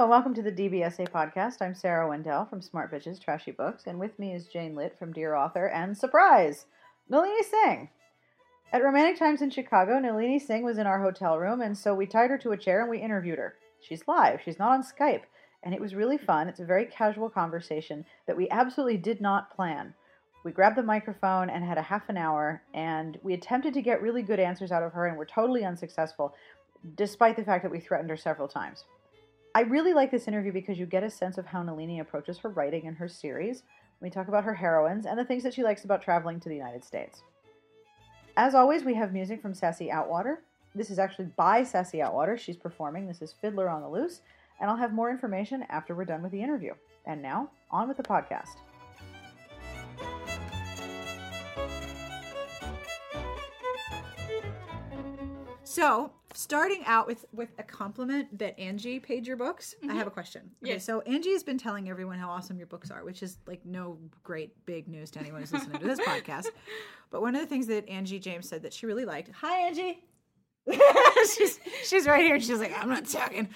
And welcome to the DBSA podcast. I'm Sarah Wendell from Smart Bitches Trashy Books, and with me is Jane Litt from Dear Author and surprise, Nalini Singh. At Romantic Times in Chicago, Nalini Singh was in our hotel room, and so we tied her to a chair and we interviewed her. She's live, she's not on Skype, and it was really fun. It's a very casual conversation that we absolutely did not plan. We grabbed the microphone and had a half an hour, and we attempted to get really good answers out of her, and were totally unsuccessful, despite the fact that we threatened her several times. I really like this interview because you get a sense of how Nalini approaches her writing and her series. We talk about her heroines and the things that she likes about traveling to the United States. As always, we have music from Sassy Outwater. This is actually by Sassy Outwater. She's performing. This is Fiddler on the Loose. And I'll have more information after we're done with the interview. And now, on with the podcast. So, starting out with with a compliment that Angie paid your books, I mm-hmm. have a question. Okay, Yes. so Angie has been telling everyone how awesome your books are, which is like no great big news to anyone who's listening to this podcast. But one of the things that Angie James said that she really liked. Hi, Angie. she's she's right here. She's like, I'm not talking.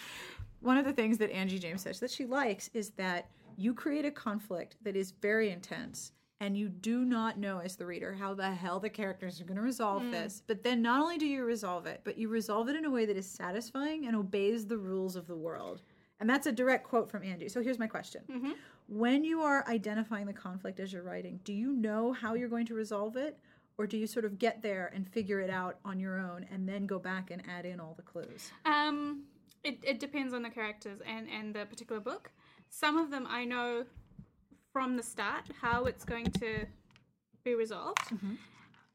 One of the things that Angie James says that she likes is that you create a conflict that is very intense and you do not know as the reader how the hell the characters are going to resolve this. But then not only do you resolve it, but you resolve it in a way that is satisfying and obeys the rules of the world. And that's a direct quote from Angie. So here's my question. When you are identifying the conflict as you're writing, do you know how you're going to resolve it? Or do you sort of get there and figure it out on your own and then go back and add in all the clues? Um, it, it depends on the characters and, and the particular book. Some of them I know from the start how it's going to be resolved.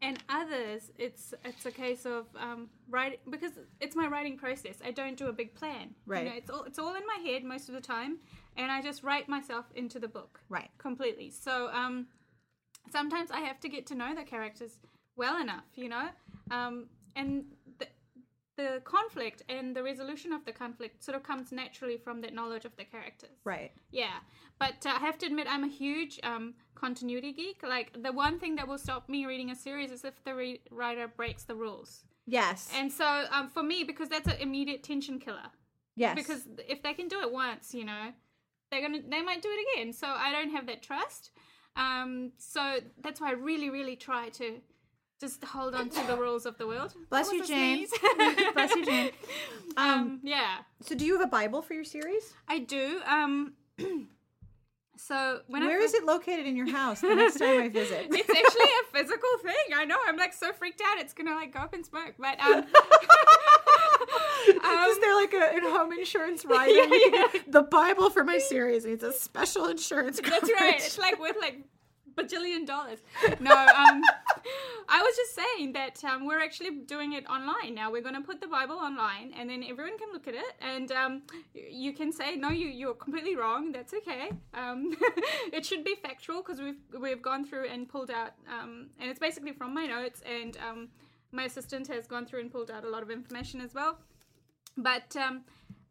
And others, it's it's a case of um, writing because it's my writing process. I don't do a big plan. Right. You know, it's all it's all in my head most of the time, and I just write myself into the book. Right. Completely. So um, sometimes I have to get to know the characters well enough, you know, um, and the, conflict and the resolution of the conflict sort of comes naturally from that knowledge of the characters. Right. Yeah, but uh, I have to admit, I'm a huge um, continuity geek. Like the one thing that will stop me reading a series is if the re- writer breaks the rules. Yes. And so, um, for me, because that's an immediate tension killer. yes. Because if they can do it once, you know, they're gonna they might do it again. So I don't have that trust. Um, so that's why I really, really try to just hold on to the rules of the world. Bless you, was a Jane. sneeze. Bless So, do you have a Bible for your series? I do. Um, so when Where I is it located in your house the next time I visit? It's actually a physical thing. I know. I'm like so freaked out. It's gonna like go up in smoke. But um, um, is there like a in home insurance rider? Yeah, yeah. The Bible for my series needs a special insurance. That's right. It's like with like bajillion dollars. No, um, I was just saying that um, we're actually doing it online now. We're going to put the Bible online, and then everyone can look at it, and um, you can say, "No, you you're completely wrong." That's okay. Um, it should be factual because we've we've gone through and pulled out, um, and it's basically from my notes, and um, my assistant has gone through and pulled out a lot of information as well. But um,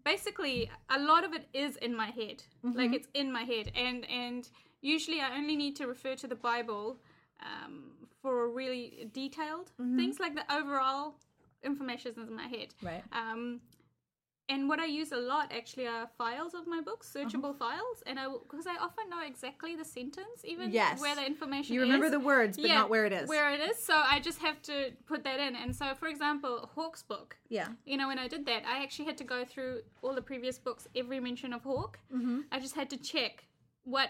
basically, a lot of it is in my head. Like it's in my head, and and usually I only need to refer to the Bible um, for really detailed things, like the overall information is in my head. Right. Um, and what I use a lot actually are files of my books, searchable files, and I because I often know exactly the sentence, even Yes. where the information You remember is. the words, but not where it is. Where it is, so I just have to put that in. And so, for example, Hawk's book. Yeah. You know, when I did that, I actually had to go through all the previous books, every mention of Hawk. Mm-hmm. I just had to check what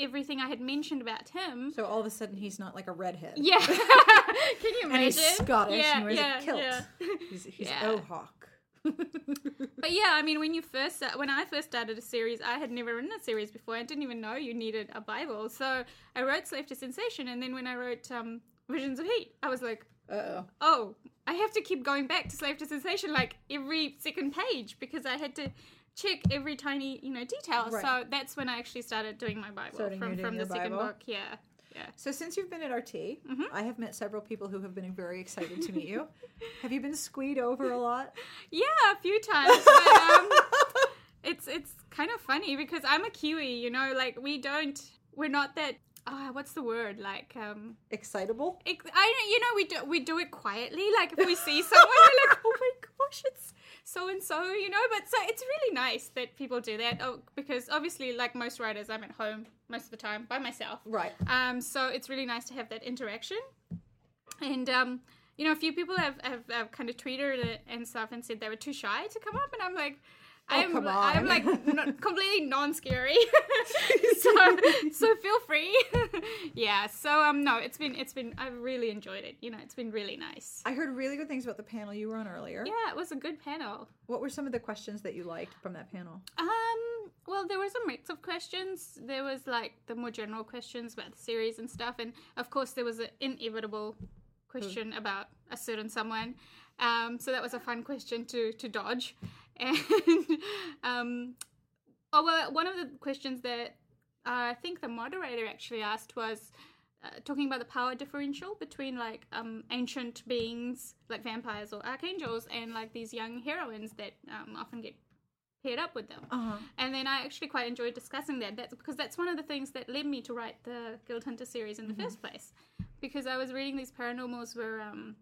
everything I had mentioned about him. So all of a sudden he's not like a redhead. Yeah. Can you imagine? And he's Scottish Yeah, and wears yeah, a kilt. yeah. He's, he's Yeah. oh hawk. But yeah, I mean, when you first when I first started a series, I had never written a series before. I didn't even know you needed a Bible. So I wrote Slave to Sensation, and then when I wrote um, Visions of Heat, I was like, Uh-oh. oh, I have to keep going back to Slave to Sensation like every second page because I had to check every tiny you know detail. Right. So that's when I actually started doing my Bible Starting from from the second Bible. book. Yeah, yeah. So since you've been at RT, Mm-hmm. I have met several people who have been very excited to meet you. have you been squeed over a lot? Yeah, a few times. But, um, it's it's kind of funny because I'm a Kiwi, you know, like we don't we're not that ah, what's the word? Like um Excitable? it, I don't- you know we do we do it quietly. Like if we see someone we're like, "Oh my gosh, it's so and so," you know, but so it's really nice that people do that. Oh, because obviously like most writers I'm at home most of the time by myself. Right. Um, so it's really nice to have that interaction. And um, you know, a few people have, have, have kind of tweeted it and stuff and said they were too shy to come up, and I'm like. I'm, come I'm like n- completely non-scary, so so feel free. yeah. So um no, it's been it's been I've really enjoyed it. You know, it's been really nice. I heard really good things about the panel you were on earlier. Yeah, it was a good panel. What were some of the questions that you liked from that panel? Um, well, there was a mix of questions. There was like the more general questions about the series and stuff, and of course there was an inevitable question about a certain someone. Um, so that was a fun question to to dodge. And um, oh well, one of the questions that uh, I think the moderator actually asked was. Uh, talking about the power differential between like um, ancient beings like vampires or archangels and like these young heroines that um, often get paired up with them. Uh-huh. And then I actually quite enjoyed discussing that. That's because that's one of the things that led me to write the Guild Hunter series in the first place. Because I was reading these paranormals where, um,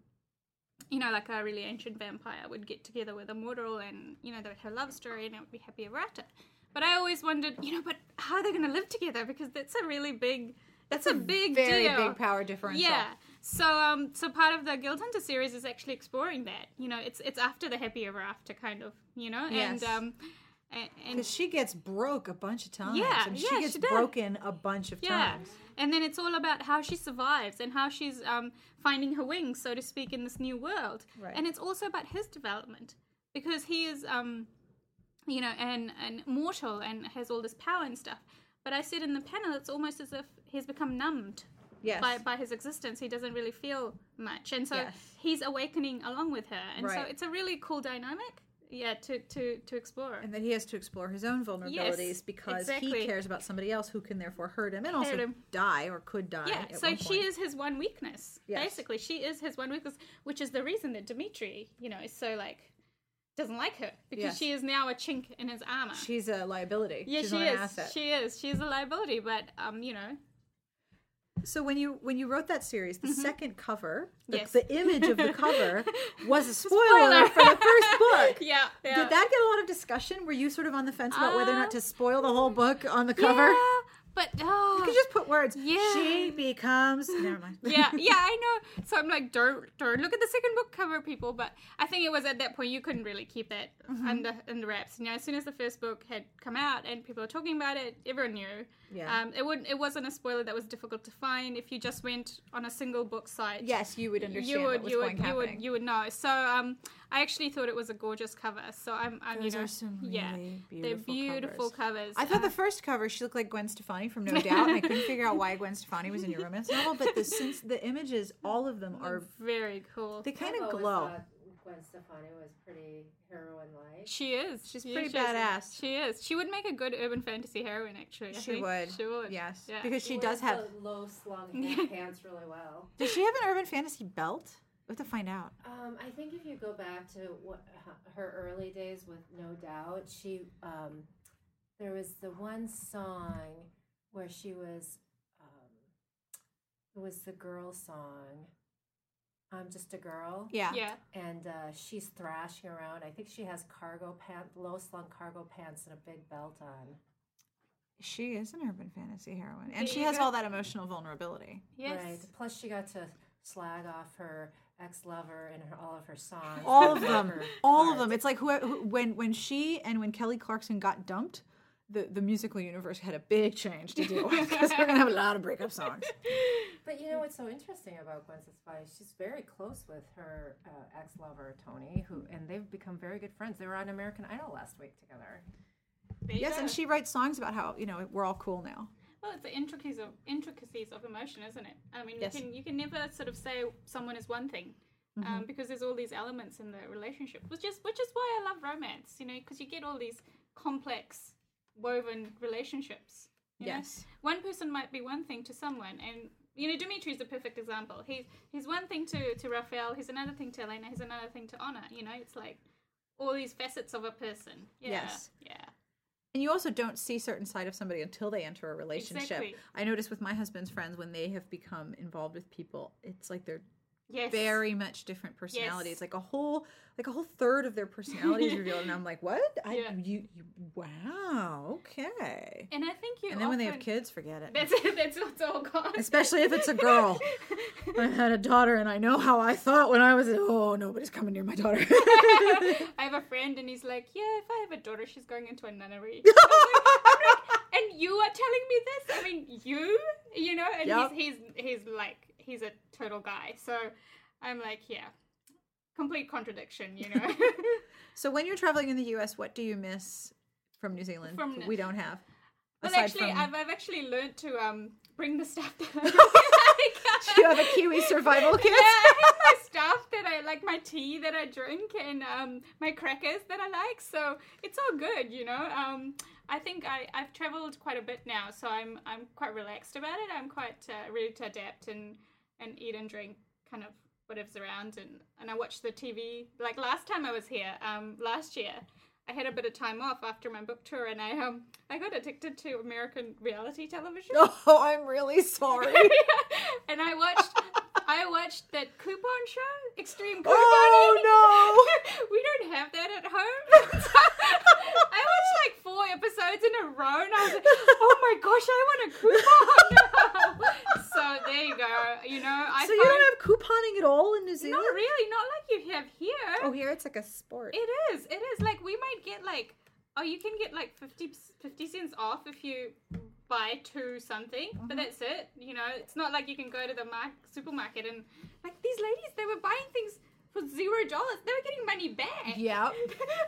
you know, like a really ancient vampire would get together with a mortal and, you know, they would have a love story and it would be happy ever after. But I always wondered, you know, but how are they going to live together? Because that's a really big, that's, a, big Very deal. big power differential. Yeah. So um so part of the Guild Hunter series is actually exploring that. You know, it's it's after the happy ever after kind of, you know? Yes. And um Because she gets broke a bunch of times. Yeah, and yeah, she gets she broken a bunch of yeah. times. And then it's all about how she survives and how she's um finding her wings, so to speak, in this new world. Right. And it's also about his development. Because he is um you know, an an mortal and has all this power and stuff. But I said in the panel it's almost as if he's become numbed Yes. by, by his existence. He doesn't really feel much. And so Yes. he's awakening along with her. And so it's a really cool dynamic, yeah, to, to, to explore. and that he has to explore his own vulnerabilities Yes, because exactly. he cares about somebody else who can therefore hurt him and also him. die or could die. yeah, so she is his one weakness. Yes. Basically, she is his one weakness, which is the reason that Dmitri, you know, is so like doesn't like her because Yes. she is now a chink in his armor. She's a liability. yeah, She's she is. asset. She is. She's a liability, but um, you know, So when you when you wrote that series, the second cover, the, Mm-hmm. Yes. the image of the cover was a spoiler, Spoiler. for the first book. yeah, yeah. Did that get a lot of discussion? Were you sort of on the fence about whether or Uh, not to spoil the whole book on the cover? Yeah, but oh, You can just put words. Yeah. She becomes. Never mind. yeah, yeah, I know. So I'm like, don't don't look at the second book cover, people. But I think it was at that point you couldn't really keep that Mm-hmm. under under wraps. You know, as soon as the first book had come out and people were talking about it, everyone knew. Yeah. Um, it wouldn't. it wasn't a spoiler that was difficult to find if you just went on a single book site. Yes, you would understand You what would, was you going would, you would, you would know. So, um, I actually thought it was a gorgeous cover. So I'm, I'm Those you know, are some really yeah, really they're beautiful beautiful covers. covers. I thought Uh, the first cover she looked like Gwen Stefani from No Doubt, and I couldn't figure out why Gwen Stefani was in your romance novel. But the since the images, all of them are very cool. they kind I've of always glow. Thought Gwen Stefani was pretty heroine-like. She is. She's pretty she is. badass. She is. She would make a good urban fantasy heroine, actually. I She think. would. She would. Yes, Yeah. because she She does have. the low slung pants really well. Does she have an urban fantasy belt? We have to find out. Um, I think if you go back to what her early days with No Doubt, she um, there was the one song where she was um, it was the girl song. I'm just a girl. Yeah. Yeah. And uh, she's thrashing around. I think she has cargo pants, low slung cargo pants, and a big belt on. She is an urban fantasy heroine, and There she has go. all that emotional vulnerability. Yes. Right. Plus, she got to slag off her ex lover in her, all of her songs. All of them, her all of them. It's like who, who, when when she and when Kelly Clarkson got dumped, the the musical universe had a big change to deal with because we're gonna have a lot of breakup songs. But you know what's so interesting about Gwen Stefani? She's very close with her uh, ex lover Tony, who and they've become very good friends. They were on American Idol last week together. There you Yes, go. and she writes songs about how you know we're all cool now. Well, it's the intricacies of intricacies of emotion, isn't it? I mean, Yes. you can you can never sort of say someone is one thing. Mm-hmm. Um, because there's all these elements in the relationship, which is which is why I love romance, you know, because you get all these complex, woven relationships. you know? Yes. one person might be one thing to someone, and you know, Dmitri is the perfect example. He's he's one thing to to Raphael, he's another thing to Elena, he's another thing to Honor. You know, it's like all these facets of a person. Yeah, Yes. yeah. And you also don't see certain side of somebody until they enter a relationship. Exactly. I notice with my husband's friends when they have become involved with people, it's like they're Yes. very much different personalities. Yes. Like a whole like a whole third of their personalities revealed, and I'm like, what? I, Yeah. you, you wow, okay. And I think you. And then when they have kids, forget it. That's that's what's all gone. Especially if it's a girl. I had a daughter, and I know how I thought when I was. Oh, nobody's coming near my daughter. I have a friend, and he's like, "Yeah, if I have a daughter, she's going into a nunnery." I'm like, I'm like, and you are telling me this? I mean, you, you know? And Yep. he's he's he's like he's a total guy. So I'm like, yeah, complete contradiction, you know. so when you're traveling in the U.S., what do you miss from New Zealand? From- we don't have. well, actually, from- I've I've actually learned to um bring the stuff that I like. Do you have a Kiwi survival kit? Yeah, I have my stuff that I like, my tea that I drink, and um, my crackers that I like. So it's all good, you know. Um, I think I, I've traveled quite a bit now, so I'm I'm quite relaxed about it. I'm quite uh, ready to adapt and and eat and drink kind of whatever's around, and and I watch the TV. Like last time I was here, um, last year. I had a bit of time off after my book tour, and I um I got addicted to American reality television. Oh, I'm really sorry. and I watched I watched that coupon show, Extreme Couponing. Oh, no! we don't have that at home. I watched like four episodes in a row, and I was like, "Oh my gosh, I want a coupon now!" so there you go. You know, I so you find- don't have couponing at all in New Zealand? not really, not like you have here. Oh, here it's like a sport. It is. It is. Like we might get like oh you can get like 50, 50 cents off if you buy two something, but mm-hmm. that's it. You know, it's not like you can go to the mar- supermarket and like these ladies they were buying things for zero dollars. They were getting money back. Yep.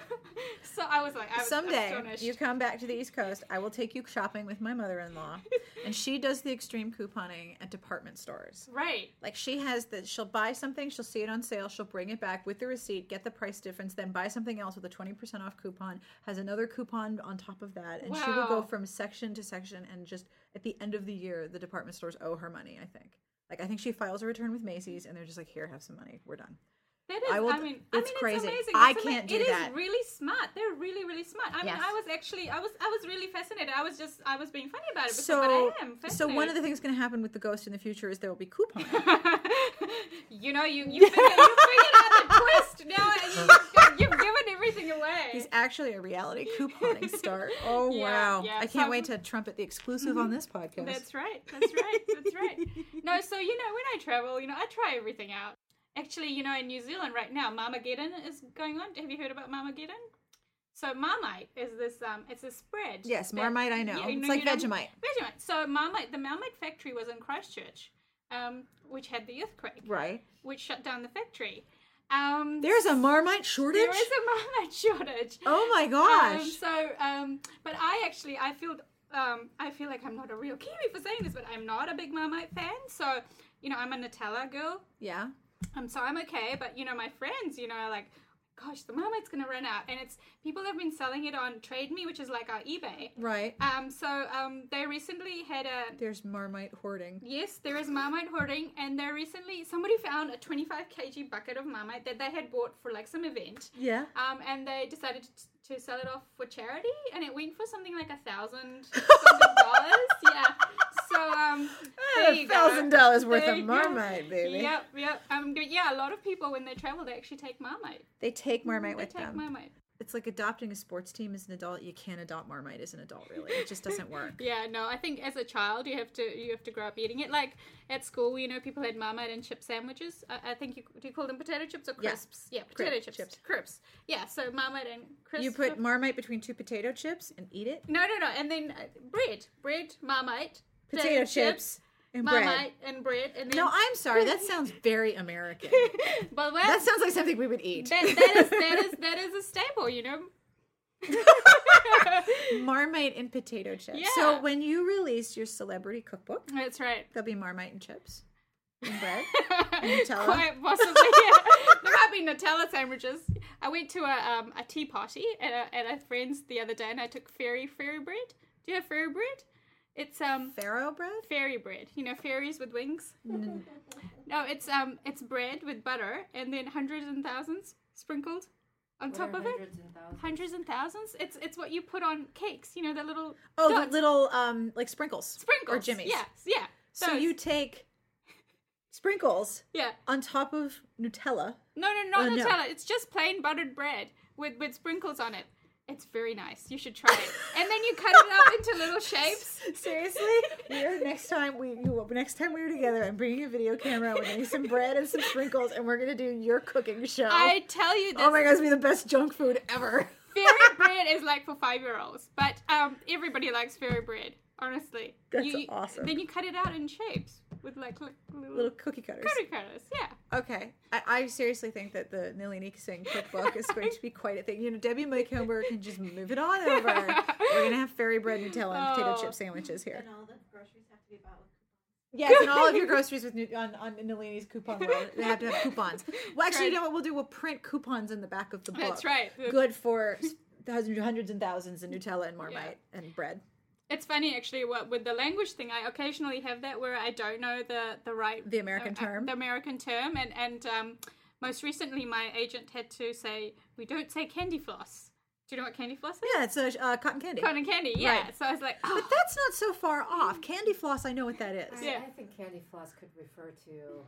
so I was like, I was Someday astonished. you come back to the East Coast, I will take you shopping with my mother-in-law, and she does the extreme couponing at department stores. right. Like she has the she'll buy something, she'll see it on sale, she'll bring it back with the receipt, get the price difference, then buy something else with a 20% off coupon, has another coupon on top of that, and she will go from section to section and just at the end of the year the department stores owe her money, I think. Like I think she files a return with Macy's and they're just like, "Here, have some money. We're done." That is, I I, will- mean, I it's mean, crazy. It's amazing. I It's can't do It is that. really smart. They're really, really smart. I mean, Yes. I was actually, I was, I was really fascinated. I was just, I was being funny about it. Because, So, but I am so one of the things going to happen with the ghost in the future is there will be couponing. you know, you you figured, you figured out the twist. Now uh, you, you've given everything away. He's actually a reality couponing star. Oh Yeah, wow! yeah. I can't wait to trumpet the exclusive on mm-hmm. this podcast. That's right. That's right. That's right. No, so you know, when I travel, you know, I try everything out. Actually, you know, in New Zealand right now, Marmageddon is going on. Have you heard about Marmageddon? So Marmite is this um, it's a spread. Yes, Marmite I know. Yeah, you It's like Vegemite. Vegemite. So Marmite, the Marmite factory was in Christchurch, um, which had the earthquake, right. which shut down the factory. Um, There's a Marmite shortage. there is a Marmite shortage. oh my gosh! Um, so, um, but I actually, I feel, um, I feel like I'm not a real Kiwi for saying this, but I'm not a big Marmite fan. So, you know, I'm a Nutella girl. yeah. Um, so I'm okay. But you know, my friends, you know, are like, gosh, the Marmite's gonna run out, and it's people have been selling it on Trade Me, which is like our eBay. Right. Um, so um, they recently had a There's Marmite hoarding. Yes, there is Marmite hoarding, and there recently somebody found a 25 kg bucket of Marmite that they had bought for like some event. Yeah. Um, and they decided to, to sell it off for charity, and it went for something like a thousand dollars. Yeah. So um, A thousand dollars worth There of you go. Marmite, baby. Yep, yep. Um, but yeah, a lot of people when they travel, they actually take Marmite. They take Marmite They with take them. Marmite. It's like adopting a sports team as an adult. You can't adopt Marmite as an adult, really. It just doesn't work. Yeah, no, I think as a child you have to you have to grow up eating it. Like at school, you know, people had Marmite and chip sandwiches. I, I think you do you call them potato chips or crisps? Yeah, potato Crisp chips. chips. Crisps. Yeah, so Marmite and crisps. You put Marmite between two potato chips and eat it. no, no, no, and then uh, bread, bread, Marmite, Potato chips and bread. Marmite and bread, and then No, I'm sorry. That sounds very American. but well, That sounds like something we would eat. that, that is that is that is a staple, you know. Marmite and potato chips. Yeah. So when you release your celebrity cookbook, That's right. there'll be Marmite and chips and bread. And Nutella? Quite possibly, yeah. there might be Nutella sandwiches. I went to a um, a tea party at a, at a friend's the other day, and I took fairy fairy bread. Do you have fairy bread? It's um Farrow bread? fairy bread. You know fairies with wings. no, it's um it's bread with butter and then hundreds and thousands sprinkled on What top are of it. hundreds and thousands? Hundreds and thousands. It's it's what you put on cakes. You know the little Oh, dots. the little um like sprinkles. sprinkles. Or jimmies. Yes, yeah. So you take sprinkles yeah. on top of Nutella. No, no, not Oh, no. Nutella. It's just plain buttered bread with with sprinkles on it. It's very nice. You should try it. And then you cut it up into little shapes. Seriously, we're next time we you, next time we're together. I'm bringing a video camera. We're getting some bread and some sprinkles, and we're gonna do your cooking show. I tell you this. oh my god, it's gonna be the best junk food ever. fairy bread is like for five year olds, but um, everybody likes fairy bread. Honestly, That's You- awesome. Then you cut it out in shapes with like li- little, Little cookie cutters. cookie cutters. Yeah. Okay, I, I seriously think that the Nalini Singh cookbook is going to be quite a thing. You know, Debbie Macomber can just move it on over. We're gonna have fairy bread, Nutella, and oh. potato Oh. chip sandwiches here. And all the groceries have to be bought Yes, and all of your groceries with Nu- on on Nalini's coupon world, they have to have coupons. Well, actually, you know what we'll do? We'll print coupons in the back of the book. That's right. Good for thousands, hundreds and thousands of Nutella and Marmite and bread. It's funny actually. What with the language thing, I occasionally have that where I don't know the the right The American uh, uh, term. the American term, and and um, most recently my agent had to say we don't say candy floss. Do you know what candy floss is? Yeah, it's a uh, cotton candy. Cotton candy. Yeah. Right. So I was like, But oh, that's not so far off. Candy floss, I know what that is. I, Yeah. I think candy floss could refer to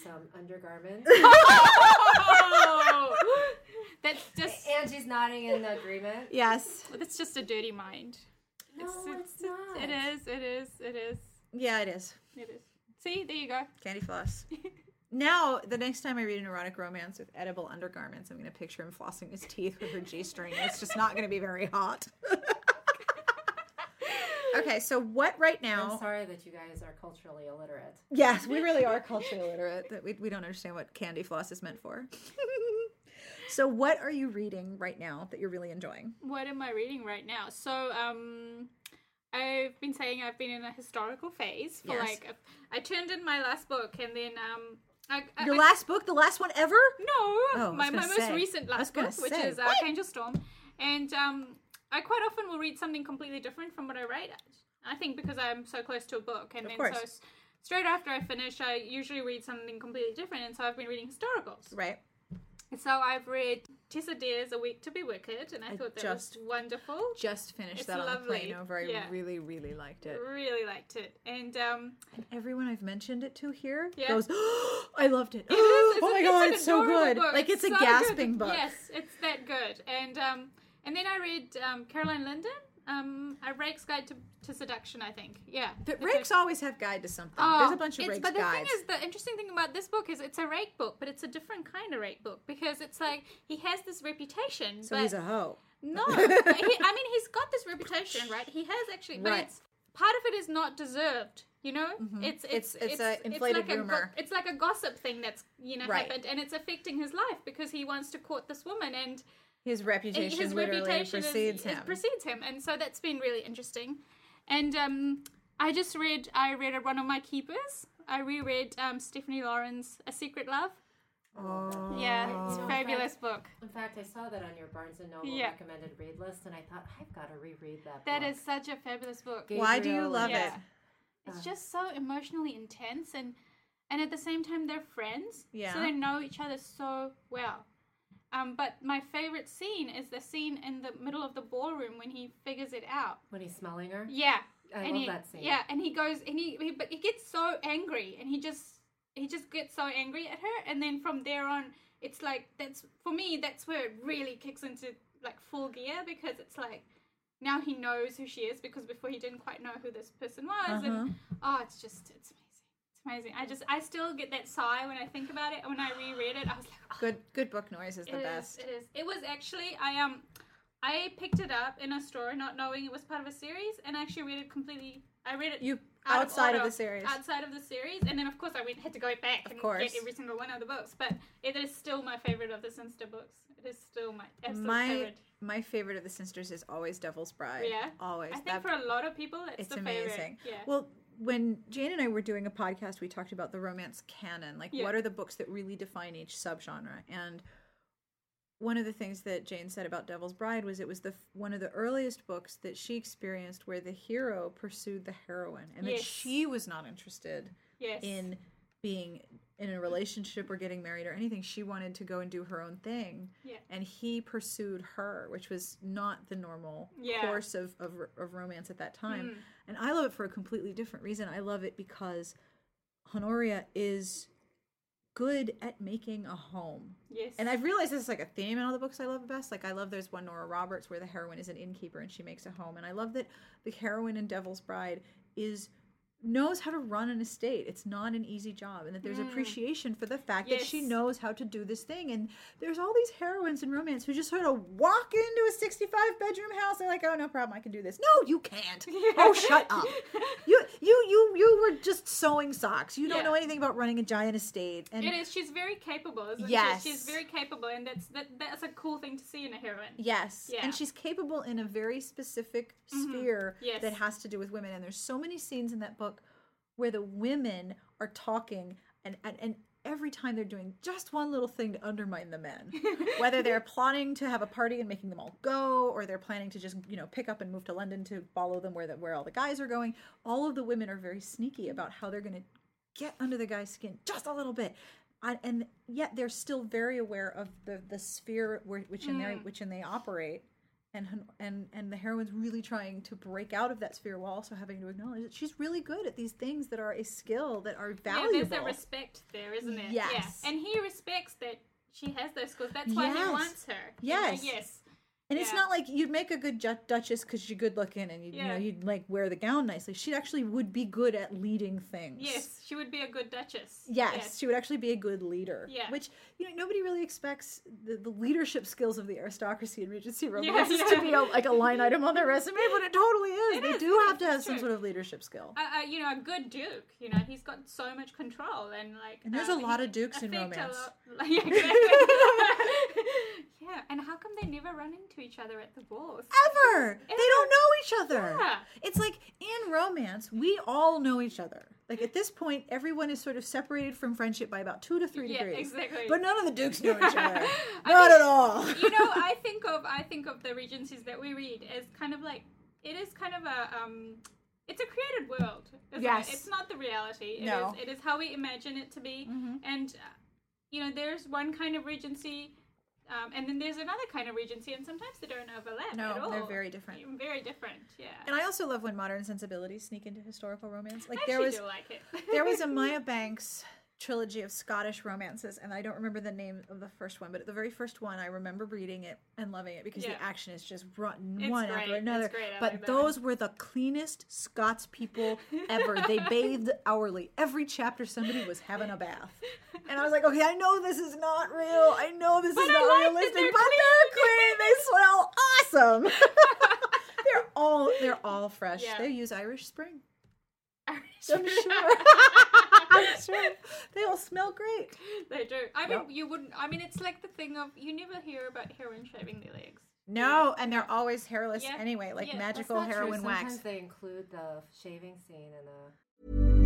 some undergarments. that's just Angie's nodding in agreement. Yes. that's just a dirty mind. No, it's, not. It is. It is. It is. Yeah, it is. It is. See, there you go. Candy floss. now, the next time I read an erotic romance with edible undergarments, I'm going to picture him flossing his teeth with her G string. It's just not going to be very hot. okay, so what right now? I'm sorry that you guys are culturally illiterate. Yes, we really are culturally illiterate. That we, we don't understand what candy floss is meant for. so, what are you reading right now that you're really enjoying? What am I reading right now? So, um, I've been saying I've been in a historical phase for Yes. like a, I turned in my last book and then um, I, I, Your I- last book, the last one ever? No, Oh, my, my most recent last book, gonna which is uh? Archangel Storm, and um, I quite often will read something completely different from what I write. I think because I'm so close to a book, and Of then course. so straight after I finish, I usually read something completely different, and so I've been reading historicals. Right. So I've read Tessa Dare's A Week to Be Wicked, and I, I thought that just- was wonderful. Just finished It's that on the plane over. I Yeah. really, really liked it. Really liked it, and um, And everyone I've mentioned it to here Yeah. goes, oh, I loved it. It is. oh It's my a- god, it's so good. book. Like it's a so gasping good. book. Yes, it's that good. And um, And then I read um, Caroline Linden, um, A Rake's Guide to, to Seduction, I think. Yeah. But It's rakes a- always have guide to something. Oh, There's a bunch of it's- rakes But the guides. thing is, the interesting thing about this book is it's a rake book, but it's a different kind of rake book because it's like he has this reputation. so but he's a hoe. no, he, I mean he's got this reputation, right? He has actually, but Right. it's part of it is not deserved. You know, it's It's- it's it's a inflated like A rumor. go- it's like a gossip thing that's you know Right. happened, and it's affecting his life because he wants to court this woman, and His reputation his literally reputation precedes is, him. Is precedes him, and so that's been really interesting. And um, I just read I read one of my keepers. I reread um, Stephanie Laurens A Secret Love. oh. Yeah, it's a fabulous book. In fact, I saw that on your Barnes and Noble Yeah. recommended read list, and I thought I've got to reread that. That book. is such a fabulous book. Why do you love and- it? Yeah. It's just so emotionally intense and and at the same time they're friends. Yeah. So they know each other so well. Um, but my favorite scene is the scene in the middle of the ballroom when he figures it out. when he's smelling her. Yeah. I and love he, that scene. Yeah, and he goes and he, he but he gets so angry and he just he just gets so angry at her and then from there on it's like that's for me that's where it really kicks into like full gear because it's like now he knows who she is because before he didn't quite know who this person was and oh it's just it's amazing. Amazing. I just I still get that sigh when I think about it and when I reread it I was like oh, Good good book noise is the it is, best. It is. It was actually I um I picked it up in a store not knowing it was part of a series and I actually read it completely. I read it You- out outside of order, the series. Outside of the series, and then of course I went had to go back and course. get every single one of the books. But it is still my favorite of the Cynster books. It is still my absolute my favorite. my favorite of the Cynsters is always Devil's Bride. Yeah, always. I think That- for a lot of people, it's, it's the amazing. favorite. Yeah. Well, when Jane and I were doing a podcast, we talked about the romance canon. Like, Yeah. what are the books that really define each subgenre? And one of the things that Jane said about Devil's Bride was it was the one of the earliest books that she experienced where the hero pursued the heroine, and that she was not interested yes. in being in a relationship or getting married or anything. She wanted to go and do her own thing. Yeah. And he pursued her, which was not the normal Yeah. course of, of, of romance at that time. Mm. And I love it for a completely different reason. I love it because Honoria is good at making a home. yes. And I've realized this is like a theme in all the books I love best. Like I love there's one Nora Roberts where the heroine is an innkeeper and she makes a home. And I love that the heroine in Devil's Bride is knows how to run an estate. It's not an easy job. And that there's appreciation for the fact that she. Knows how to do this thing. And there's all these heroines in romance who just sort of walk into a 65 bedroom house. They're like, oh no problem, I can do this. No, you can't. Oh shut up. You you you you were just sewing socks. You don't Yeah. know anything about running a giant estate. And it is. She's very capable, isn't Yes. she? She's very capable, and that's that. That's a cool thing to see in a heroine. Yes. Yeah. Mm-hmm. And she's capable in a very specific sphere Yes. that has to do with women. And there's so many scenes in that book where the women are talking and, and, and every time they're doing just one little thing to undermine the men. Whether they're plotting to have a party and making them all go, or they're planning to just, you know, pick up and move to London to follow them where the, where all the guys are going. All of the women are very sneaky about how they're gonna get under the guy's skin just a little bit. I, and yet they're still very aware of the the sphere where, which in Mm. they which in they operate, and and and the heroine's really trying to break out of that sphere while also having to acknowledge that she's really good at these things that are a skill that are valuable. Yeah, there's a respect there, isn't it? Yes. Yeah. And he respects that she has those skills. That's why Yes. he wants her. you know? Yes. Yes. And it's not like you'd make a good duchess because you're good looking and you, you know you'd like wear the gown nicely. She actually would be good at leading things. Yes, she would be a good duchess. Yes, she would actually be a good leader. Yeah. Which you know nobody really expects the, the leadership skills of the aristocracy and Regency romances yeah. to be a, like a line item on their resume, but it totally is. It they is, do have to have it's some sort of leadership skill. Uh, uh, you know, a good duke. You know, he's got so much control and like. And there's um, a lot he of dukes in romance. lot- yeah, exactly. yeah, and how come they never run into each other at the balls? Ever they don't know each other. Yeah. It's like in romance, we all know each other. Like at this point, everyone is sort of separated from friendship by about two to three Yeah, degrees. exactly. But none of the dukes know each other. Not mean, at all. you know, I think of I think of the regencies that we read as kind of like it is kind of a um it's a created world. Yes. it? It's not the reality. It is No. it is how we imagine it to be. And uh, you know, there's one kind of regency um, and then there's another kind of regency, and sometimes they don't overlap No, at all. they're very different. Very different, yeah. And I also love when modern sensibilities sneak into historical romance. Like I there was like it. there was a Maya Banks trilogy of Scottish romances, and I don't remember the name of the first one, but the very first one, I remember reading it and loving it because Yeah. the action is just run It's one great. after another. But those were the cleanest Scots people ever. they bathed hourly. Every chapter, somebody was having a bath, and I was like, okay, I know this is not real. I know this is I not like realistic, they're but they're clean. They smell awesome. they're all they're all fresh. Yeah. They use Irish Spring. I'm I'm sure. I'm sure. They all smell great. they do. I mean, Yep. you wouldn't. I mean, it's like the thing of you never hear about heroine shaving their legs. No, and they're always hairless Yeah. anyway, like Yeah, that's That's magical not true. heroine wax. Sometimes they include the shaving scene in the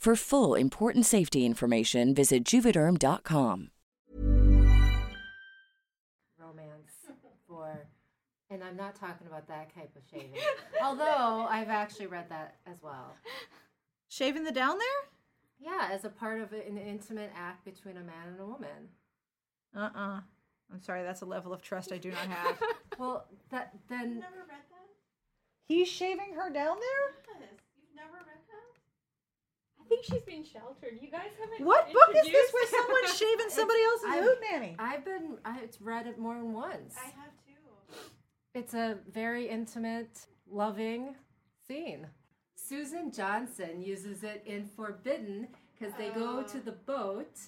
For full important safety information, visit juvederm.com. romance for and I'm not talking about that type of shaving. Although I've actually read that as well. Shaving the down there? Yeah, as a part of an intimate act between a man and a woman. Uh uh I'm sorry, that's a level of trust I do not have. Well, that then He's shaving her down there? You've never read that? I think she's been sheltered. You guys haven't. What book is this where someone's shaving somebody else's I've- hoot nanny? I've been I've read it more than once. I have too. It's a very intimate, loving scene. Susan Johnson uses it in Forbidden because they go to oh. the boat.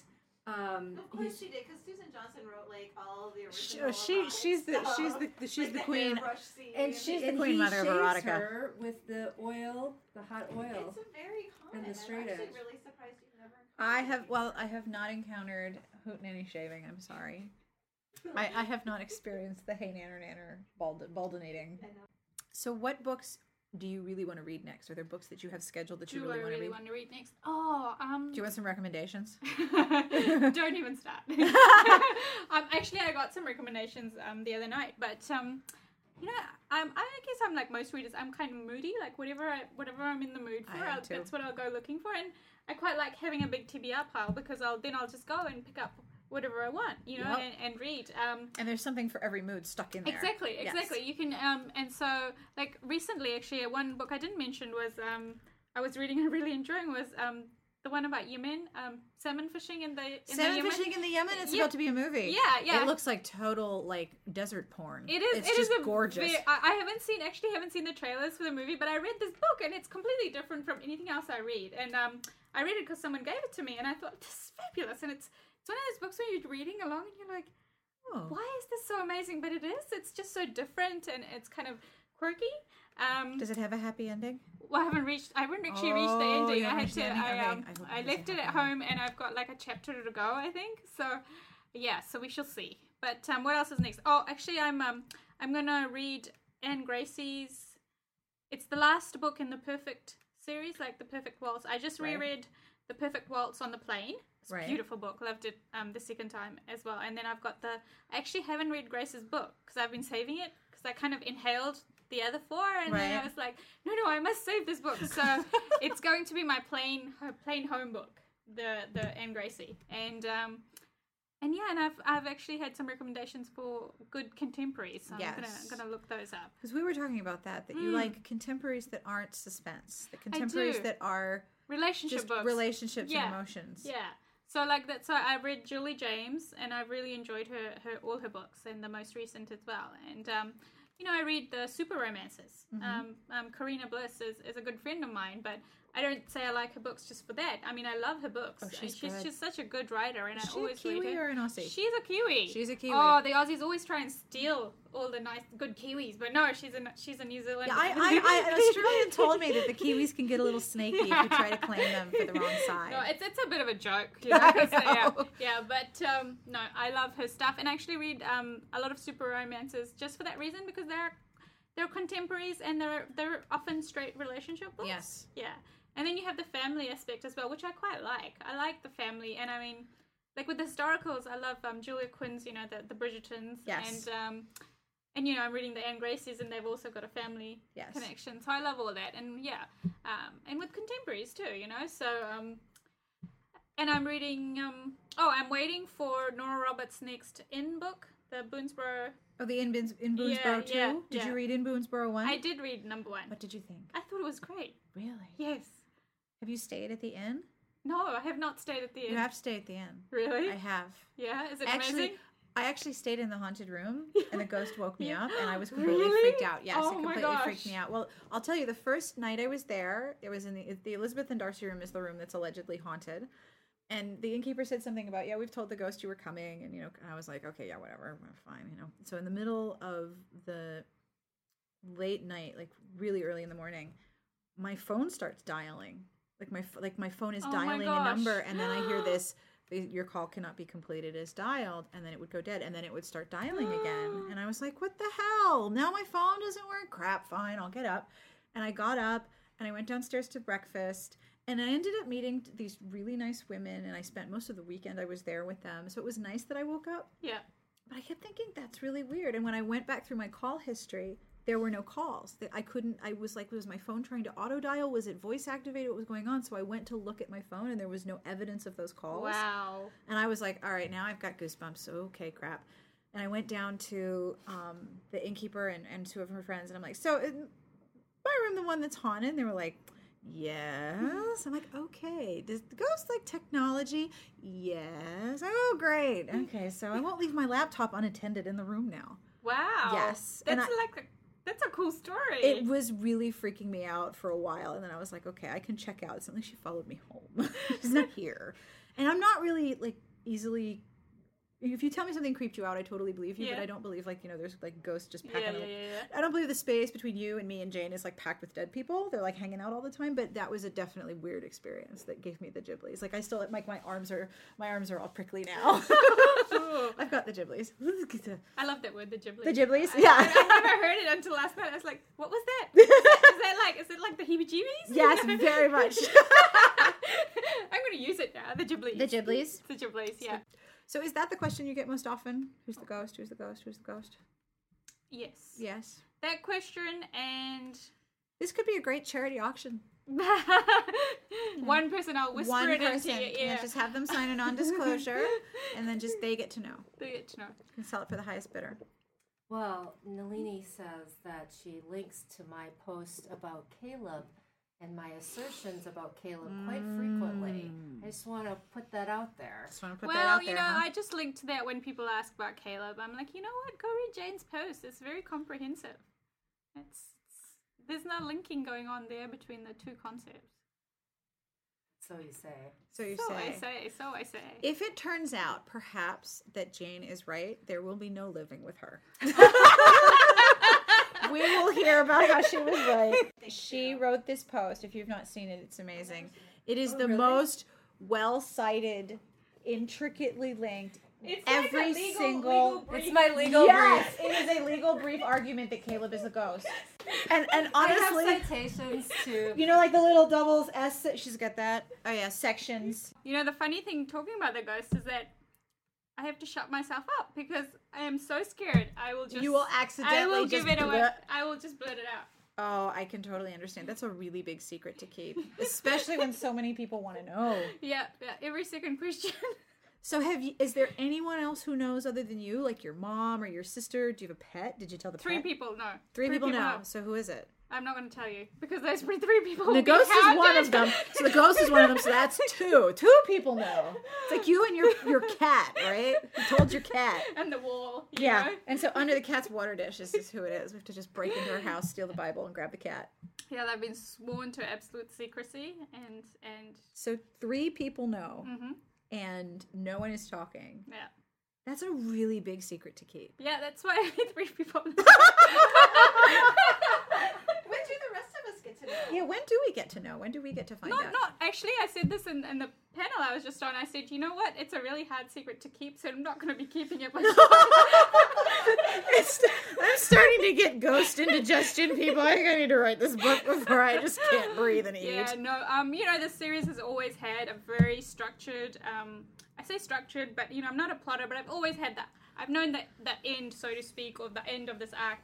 Um, Of course he's- she did, because Susan Johnson wrote like all the original. oh, she erotic she's the stuff. she's the, the she's Like the queen. airbrush scene and she the queen mother of erotica. her with the oil, the hot oil. It's a very common. the straight I'm actually edge. really surprised you've never. I have well, I have not encountered hoot nanny shaving. I'm sorry. I, I have not experienced the hey nanner nanner bald baldinating. So, what books do you really want to read next? Are there books that you have scheduled that you really, want to really read? want to read next? Oh, um. Do you want some recommendations? Don't even start. um, actually, I got some recommendations um, the other night, but um, you know, um, I guess I'm like most readers. I'm kind of moody. Like whatever, I, whatever I'm in the mood for, I'll, that's what I'll go looking for. And I quite like having a big TBR pile because I'll then I'll just go and pick up whatever I want, you know, Yep. and, and read. Um, And there's something for every mood stuck in there. Exactly, Yes. exactly. You can, um, and so like recently, actually, one book I didn't mention was um, I was reading and really enjoying was um, the one about Yemen, um, salmon fishing in the in the Salmon Yemen. fishing in the Yemen. It's Yeah. about to be a movie. Yeah, yeah. It looks like total like desert porn. It is. It's it just is gorgeous. ve- I, I haven't seen actually haven't seen the trailers for the movie, but I read this book and it's completely different from anything else I read. And um, I read it because someone gave it to me, and I thought this is fabulous. And it's it's one of those books where you're reading along and you're like, Oh. why is this so amazing? But it is. It's just so different and it's kind of quirky. Um, Does it have a happy ending? well, I haven't reached. I haven't actually reached the Oh, ending. I had to. I um, I I left it at home, and I've got like a chapter to go. I think so. Yeah, so we shall see. But um, what else is next? Oh, actually, I'm um, I'm gonna read Anne Gracie's. It's the last book in the Perfect series, like the Perfect Waltz. I just Right. reread the Perfect Waltz on the plane. Right. beautiful book. Loved it um, the second time as well. And then I've got the. I actually haven't read Grace's book because I've been saving it because I kind of inhaled the other four, and then I was like, no, no, I must save this book. So it's going to be my plain plain home book, the the Anne Gracie, and um, and yeah, and I've I've actually had some recommendations for good contemporaries. So I'm gonna gonna look those up. Because we were talking about that, that you Mm. like contemporaries that aren't suspense, the contemporaries that are Relationship just books. relationships Yeah. and emotions. Yeah. So like that. So I read Julie James, and I've really enjoyed her, her all her books, and the most recent as well. And um, you know, I read the super romances. Mm-hmm. Um, um, Karina Bliss is, is a good friend of mine, but I don't say I like her books just for that. I mean, I love her books. Oh, she's she's just such a good writer, and Is I she a always read Kiwi her. or an Aussie? She's a Kiwi. She's a Kiwi. Oh, the Aussies always try and steal all the nice, good Kiwis, but no, she's a she's a New Zealander. Yeah, I, I, I, an Australian told me that the Kiwis can get a little snaky if you try to claim them for the wrong side. No, it's it's a bit of a joke, you know. 'cause, uh, yeah, yeah, but um, no, I love her stuff, and I actually read um, a lot of super romances just for that reason because they're they're contemporaries and they're they're often straight relationship books. Yes. Yeah, and then you have the family aspect as well, which I quite like. I like the family, and I mean, like with the historicals, I love um, Julia Quinn's, you know, the the Bridgertons, Yes. and um, and you know, I'm reading the Anne Gracies, and they've also got a family Yes. connection. So I love all that, and yeah, um, and with contemporaries too, you know. So um, and I'm reading. Um, oh, I'm waiting for Nora Roberts' next in book, the Boonsboro. Oh, the in, Boons- in Boonsboro Yeah, too? yeah, did yeah. you read in Boonsboro one? I did read number one. What did you think? I thought it was great. Really? Yes. Have you stayed at the inn? No, I have not stayed at the inn. You have to stay at the inn. Really? I have. Yeah. Is it Actually, amazing? I actually stayed in the haunted room, and the ghost woke me up, and I was completely Really? freaked out. Yes, Oh it completely freaked me out. Well, I'll tell you, the first night I was there, it was in the the Elizabeth and Darcy room is the room that's allegedly haunted, and the innkeeper said something about, yeah, we've told the ghost you were coming, and you know, and I was like, okay, yeah, whatever, fine, you know. So in the middle of the late night, like really early in the morning, my phone starts dialing. Like my like my phone is Oh dialing a number, and then I hear this your call cannot be completed as dialed and then it would go dead and then it would start dialing again. And i was like what the hell? Now my phone doesn't work? Crap fine i'll get up. And i got up and i went downstairs to breakfast and i ended up meeting these really nice women and i spent most of the weekend i was there with them. So it was nice that i woke up. Yeah. but i kept thinking that's really weird. And when i went back through my call history there were no calls that i couldn't i was like was my phone trying to auto dial was it voice activated what was going on so i went to look at my phone and there was no evidence of those calls Wow. and I was like, all right, now I've got goosebumps. Okay, crap. And I went down to um, the innkeeper and, and two of her friends, and I'm like, so is my room the one that's haunted? And they were like, yes. I'm like, okay. Does the ghost like technology? Yes. Oh, great. Okay, so I won't leave my laptop unattended in the room now. Wow. Yes, That's I- like that's a cool story. It was really freaking me out for a while, and then I was like, okay, I can check out. It's something she followed me home. She's not here, and I'm not really like easily. If you tell me something creeped you out, I totally believe you. But I don't believe like you know, there's like ghosts just packing. yeah, yeah, yeah. I don't believe the space between you and me and Jane is like packed with dead people. They're like hanging out all the time. But that was a definitely weird experience that gave me the giblies. Like I still like my arms are my arms are all prickly now. I've got the giblies. I love that word, the giblies. The giblies? I, Yeah. I, I never heard it until last night. I was like, what was that? Is that, is that like, is it like the heebie-jeebies? yes, very much. I'm going to use it now. The giblies. The giblies? The giblies. Yeah. So is that the question you get most often? Who's the ghost? Who's the ghost? Who's the ghost? Yes. Yes. That question and This could be a great charity auction. one person I'll whisper One it person. into your Yeah. ear. just have them sign a non-disclosure, and then just they get to know. They get to know. You can sell it for the highest bidder. Well, Nalini says that she links to my post about Caleb and my assertions about Caleb quite frequently. Mm. I just want to put that out there. Just want to put that out there. Well, you know, huh? I just linked to that when people ask about Caleb. I'm like, you know what? Go read Jane's post. It's very comprehensive. It's, it's there's no linking going on there between the two concepts. So you say. so you say. so say. I say. So I say. If it turns out, perhaps, that Jane is right, there will be no living with her. we will hear about how she was right. She wrote this post. If you've not seen it, it's amazing. It is the most well cited, intricately linked. It's like a every legal- single. legal brief. It's my legal yes, brief. it is a legal brief argument that Caleb is a ghost. And and I honestly, have citations to. you know, like the little doubles S. She's got that. Oh yeah, sections. You know, the funny thing talking about the ghost is that I have to shut myself up because I am so scared. I will just You will accidentally. I accidentally will give it away. blurt- I will just blurt it out. Oh, I can totally understand. That's a really big secret to keep, especially when so many people want to know. Yeah, yeah. Every second question. So, have you? Is there anyone else who knows other than you, like your mom or your sister? Do you have a pet? Did you tell the Three pet? people No, Three, people, know. So, who is it? I'm not going to tell you because there's three people. The ghost is one of them. So the ghost is one of them. So that's two. Two people know. It's like you and your your cat, right? You told your cat. and the wall. you Yeah. know? And so under the cat's water dish is, is who it is. We have to just break into her house, steal the Bible, and grab the cat. Yeah, they've been sworn to absolute secrecy, and and So three people know, mhm. And no one is talking. yeah, That's a really big secret to keep. yeah. That's why only three people. know. When do the rest of us get to know? Yeah. When do we get to know? When do we get to find not, out? not actually. I said this in, in the panel I was just on. I said, you know what? It's a really hard secret to keep, so I'm not going to be keeping it. myself. It's- I'm starting to get ghost indigestion, people. I think I need to write this book before I just can't breathe and eat. Yeah, no. Um, you know, the series has always had a very structured. Um, I say structured, but you know, I'm not a plotter, but I've always had that. I've known that the end, so to speak, or the end of this arc,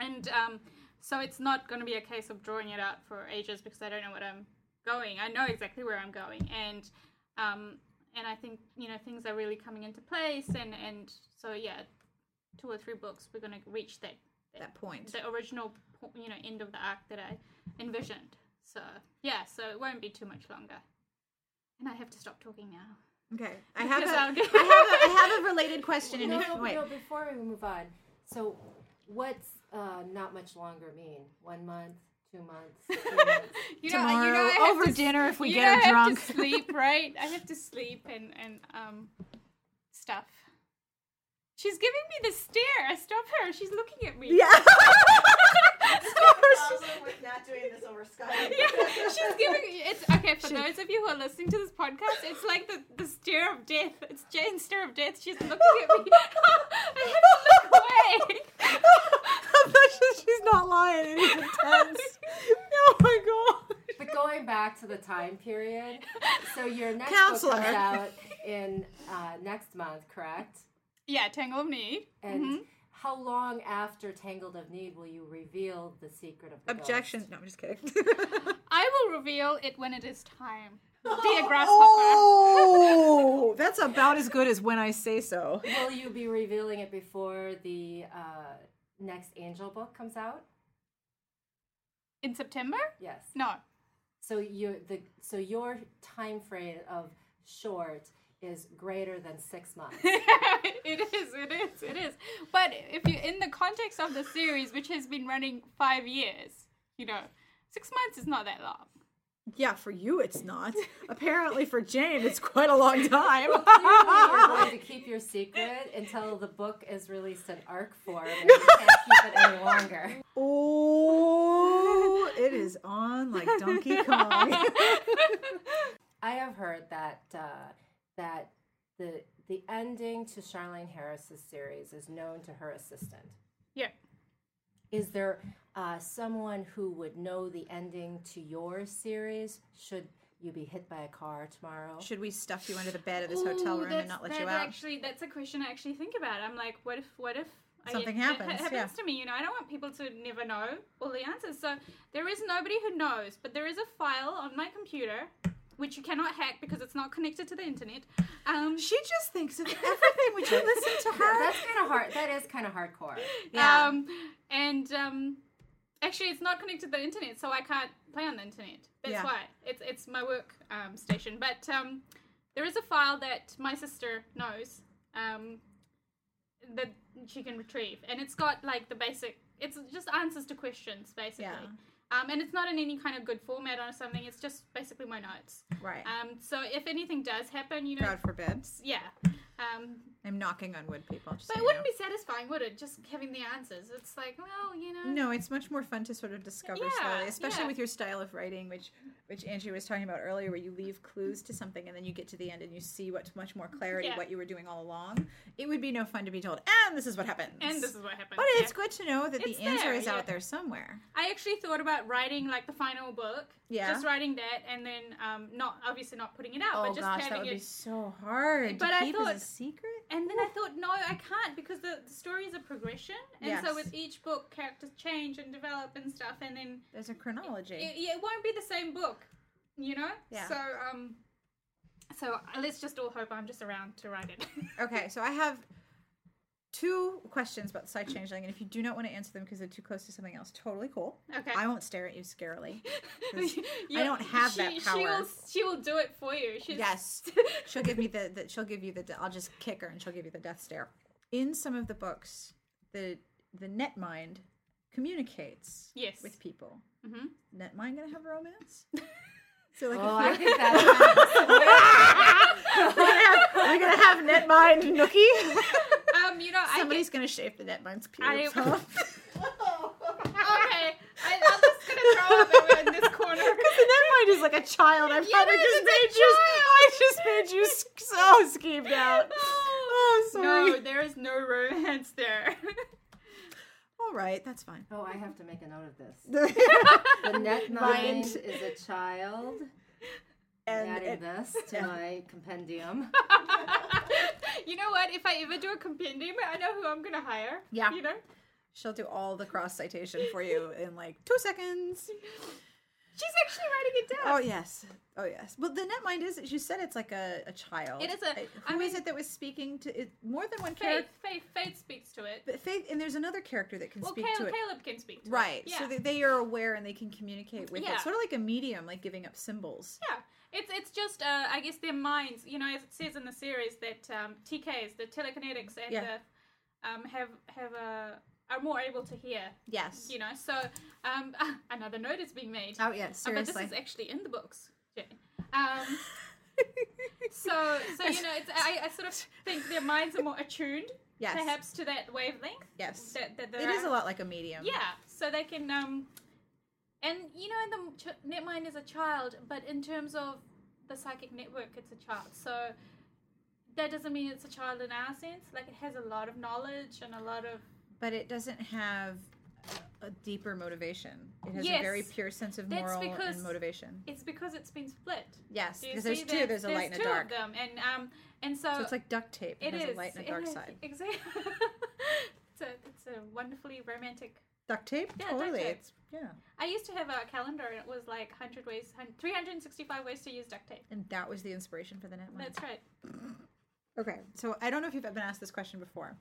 and um, so it's not going to be a case of drawing it out for ages because I don't know what I'm going. I know exactly where I'm going, and um, and I think you know things are really coming into place, and and so yeah, two or three books we're going to reach that That point. the original you know end of the arc that I envisioned. So yeah, so it won't be too much longer. And I have to stop talking now. Okay, I have a, Because I'll I have a, I have a related question. And no, if, no, wait, no, before we move on. So, what's uh, not much longer mean? One month, two months, three months? You Tomorrow, you I have over to dinner if we you get know her I have drunk. to sleep, right? I have to sleep and and um stuff. She's giving me the stare. I stop her. She's looking at me. yeah. with not doing this over Skype. Yeah, she's giving it's okay for those of you who are listening to this podcast. It's like the, the stare of death. It's Jane's stare of death. She's looking at me. I have to look away. I'm not sure she's not lying. It's intense. oh my god. But going back to the time period, so your next Counselor. book comes out in uh, next month, correct? Yeah, Tangle of Need. And Mm-hmm. How long after Tangled of Need will you reveal the secret of the Objection. ghost? No, I'm just kidding. I will reveal it when it is time. Dear grasshopper. oh, that's about as good as when I say so. Will you be revealing it before the uh, next Angel book comes out? In September? Yes. No. So your the so your time frame of short is greater than six months. it is, it is, it is. But if you in the context of the series, which has been running five years, you know, six months is not that long. Yeah, for you it's not. Apparently for Jane it's quite a long time. Clearly, you're going to keep your secret until the book is released in arc form, and you can't keep it any longer. oh, it is on like Donkey Kong. I have heard that uh, that the the ending to Charlaine Harris's series is known to her assistant. Yeah. Is there uh, someone who would know the ending to your series? Should you be hit by a car tomorrow? Should we stuff you under the bed of this hotel room and not let you out? Actually, that's a question I actually think about. I'm like, what if, what if I Something get- happens, It, ha- yeah. happens to me. You know, I don't want people to never know all the answers. So there is nobody who knows, but there is a file on my computer which you cannot hack because it's not connected to the internet. Um, She just thinks of everything. Would you listen to her? That's kind of hard. That is kind of hardcore. Yeah. Um, and um, actually, it's not connected to the internet, so I can't play on the internet. That's Yeah. why it's it's my work um, station. But um, there is a file that my sister knows um, that she can retrieve, and it's got like the basic. It's just answers to questions, basically. Yeah. Um, and it's not in any kind of good format or something. It's just basically my notes. Right. Um, so if anything does happen, you know, God forbid. yeah. Um, I'm knocking on wood, people. Just but so it wouldn't know. be satisfying, would it? Just having the answers. It's like, well, you know. No, it's much more fun to sort of discover Yeah, slowly, especially yeah. with your style of writing, which which Angie was talking about earlier, where you leave clues to something and then you get to the end and you see what's much more clarity Yeah. what you were doing all along. It would be no fun to be told, and this is what happens. And this is what happened. But it's good to know that It's the answer there, is out there somewhere. I actually thought about writing like the final book. Yeah. Just writing that and then um not obviously not putting it out, Oh but just gosh, having that would it be so hard But to I keep thought- as a secret. And then I thought, no, I can't because the, the story is a progression, and so with each book, characters change and develop and stuff, and then There's a chronology. it, it won't be the same book, you know. Yeah. So um, so uh, let's just all hope I'm just around to write it. Okay, so I have two questions about the Psy-Changeling, and if you do not want to answer them because they're too close to something else, totally cool. Okay. I won't stare at you scarily. You- I don't have she, that She will, she will do it for you. She's, Yes, she'll give me the, the. She'll give you the. I'll just kick her, and she'll give you the death stare. In some of the books, the the net mind communicates Yes. with people. Mhm. Net mind gonna have romance? So like, Oh, if I you're- think that's we're, gonna have, we're gonna have net mind Nookie. Um, you know, Somebody's gonna shave the net mind's I pubes get. off. okay, I, I'm just gonna throw up in this corner. The net mind is like a child. I've Yeah, probably it just made you. I just made you so schemed out. Oh, sorry. No, there is no romance there. All right, that's fine. Oh, I have to make a note of this. The- The net Mind. mind is a child. And- adding and- this to my compendium. you know what? If I ever do a compendium, I know who I'm gonna hire. Yeah. You know? She'll do all the cross citation for you in like two seconds. She's actually writing it down. Oh yes, oh yes. Well, the net mind is. You said it's like a, a child. It is a- I Who is mean- it that was speaking to it? More than one Faith, character. Faith, Faith speaks to it. But Faith, and there's another character that can Well, speak Caleb, to it. Well, Caleb can speak to Right. it. Yeah. So that they are aware and they can communicate with Yeah. it. Sort of like a medium, like giving up symbols. Yeah, it's it's just uh, I guess their minds, you know, as it says in the series that um, TKs, the telekinetics, and Yeah. the, um, have have uh, are more able to hear. Yes. You know, so um, another note is being made. Oh yeah, Uh, but this is actually in the books. Um, so so you know, it's, I, I sort of think their minds are more attuned, Yes. perhaps to that wavelength. Yes. That, that it is a lot like a medium. yeah, so they can um, and you know the ch- netmind is a child, but in terms of the psychic network, it's a child. So that doesn't mean it's a child in our sense. Like it has a lot of knowledge and a lot of But it doesn't have a deeper motivation. It has Yes. a very pure sense of moral and motivation. it's because it's been split. Yes, because there's two. There's a light and a two dark. Of them, and um, and so, So it's like duct tape. It, it has is a light and a dark is, side. Exactly. it's a it's a wonderfully romantic. Duct tape? Yeah, duct tape. It's yeah. I used to have a calendar, and it was like hundred ways, 365 ways to use duct tape. And that was the inspiration for the net. That's right. Okay, so I don't know if you've ever been asked this question before.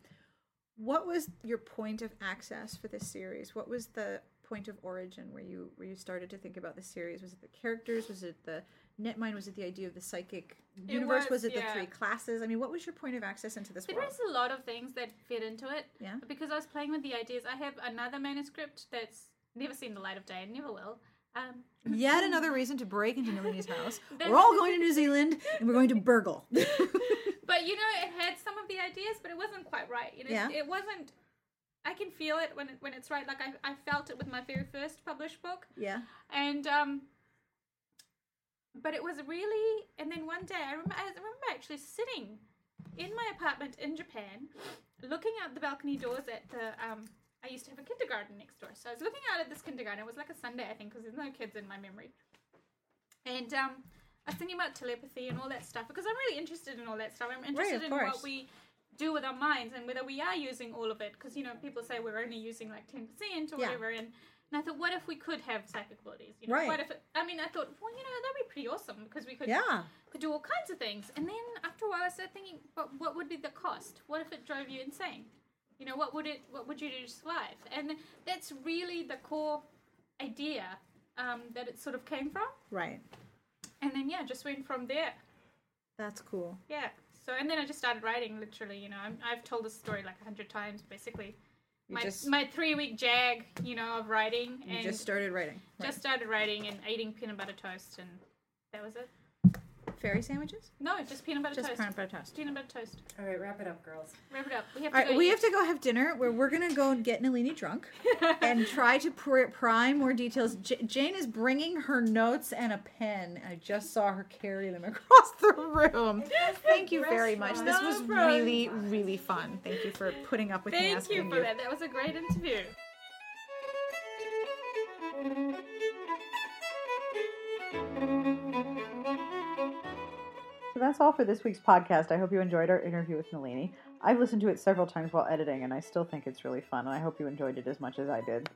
What was your point of access for this series? What was the point of origin where you where you started to think about the series? Was it the characters? Was it the netmind? Was it the idea of the psychic It universe? was, Was, it yeah. the three classes? I mean, what was your point of access into this There world? is a lot of things that fit into it. Yeah. Because I was playing with the ideas. I have another manuscript that's never seen the light of day and never will. Um, Yet another reason to break into Nalini's house. We're all going to New Zealand and we're going to burgle. but you know, it had some of the ideas, but it wasn't quite right. You know, Yeah. it wasn't. I can feel it when it, when it's right. Like I, I felt it with my very first published book. yeah. and um but it was really and then one day i remember i remember actually sitting in my apartment in japan looking out the balcony doors at the um i used to have a kindergarten next door so i was looking out at this kindergarten it was like a sunday i think because there's no kids in my memory and um i was thinking about telepathy and all that stuff because i'm really interested in all that stuff i'm interested of in course. what we do with our minds and whether we are using all of it because you know people say we're only using like 10% or Yeah. whatever and and I thought, what if we could have psychic abilities? You know, Right. What if? It, I mean, I thought, well, you know, that'd be pretty awesome because we could, Yeah. could do all kinds of things. And then after a while, I started thinking, but what would be the cost? What if it drove you insane? You know, what would it? What would you do to survive? And that's really the core idea um, that it sort of came from. Right. And then yeah, just went from there. That's cool. Yeah. So and then I just started writing. Literally, you know, I'm, I've told this story like a hundred times, basically. You my just- my three week jag, you know, of writing. You and just started writing. Right. just started writing and eating peanut butter toast, and that was it. Fairy sandwiches? No, just peanut butter Just toast. peanut butter toast. Peanut butter toast. All right, wrap it up, girls. Wrap it up. We have All to right, go. we eat. have to go have dinner where we're gonna go and get Nalini drunk and try to pr- prime more details. J- Jane is bringing her notes and a pen. I just saw her carry them across the room. Thank you very much. This was really, really fun. Thank you for putting up with me Thank asking you for that. That was a great interview. That's all for this week's podcast. I hope you enjoyed our interview with Nalini. I've listened to it several times while editing, and I still think it's really fun, and I hope you enjoyed it as much as I did.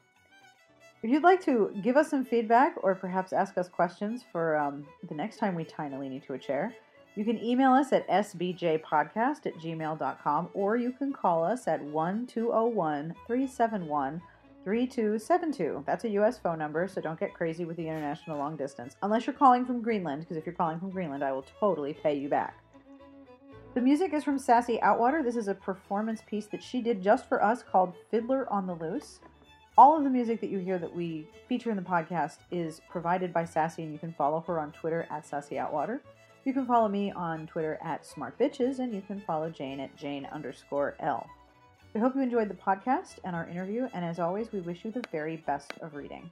If you'd like to give us some feedback or perhaps ask us questions for um, the next time we tie Nalini to a chair, you can email us at sbjpodcast at gmail.com or you can call us at 1 201 371 3272. That's a US phone number, so don't get crazy with the international long distance. Unless you're calling from Greenland, because if you're calling from Greenland, I will totally pay you back. The music is from Sassy Outwater. This is a performance piece that she did just for us called Fiddler on the Loose. All of the music that you hear that we feature in the podcast is provided by Sassy, and you can follow her on Twitter at Sassy Outwater. You can follow me on Twitter at Smart Bitches, and you can follow Jane at Jane underscore L. We hope you enjoyed the podcast and our interview, and as always, we wish you the very best of reading.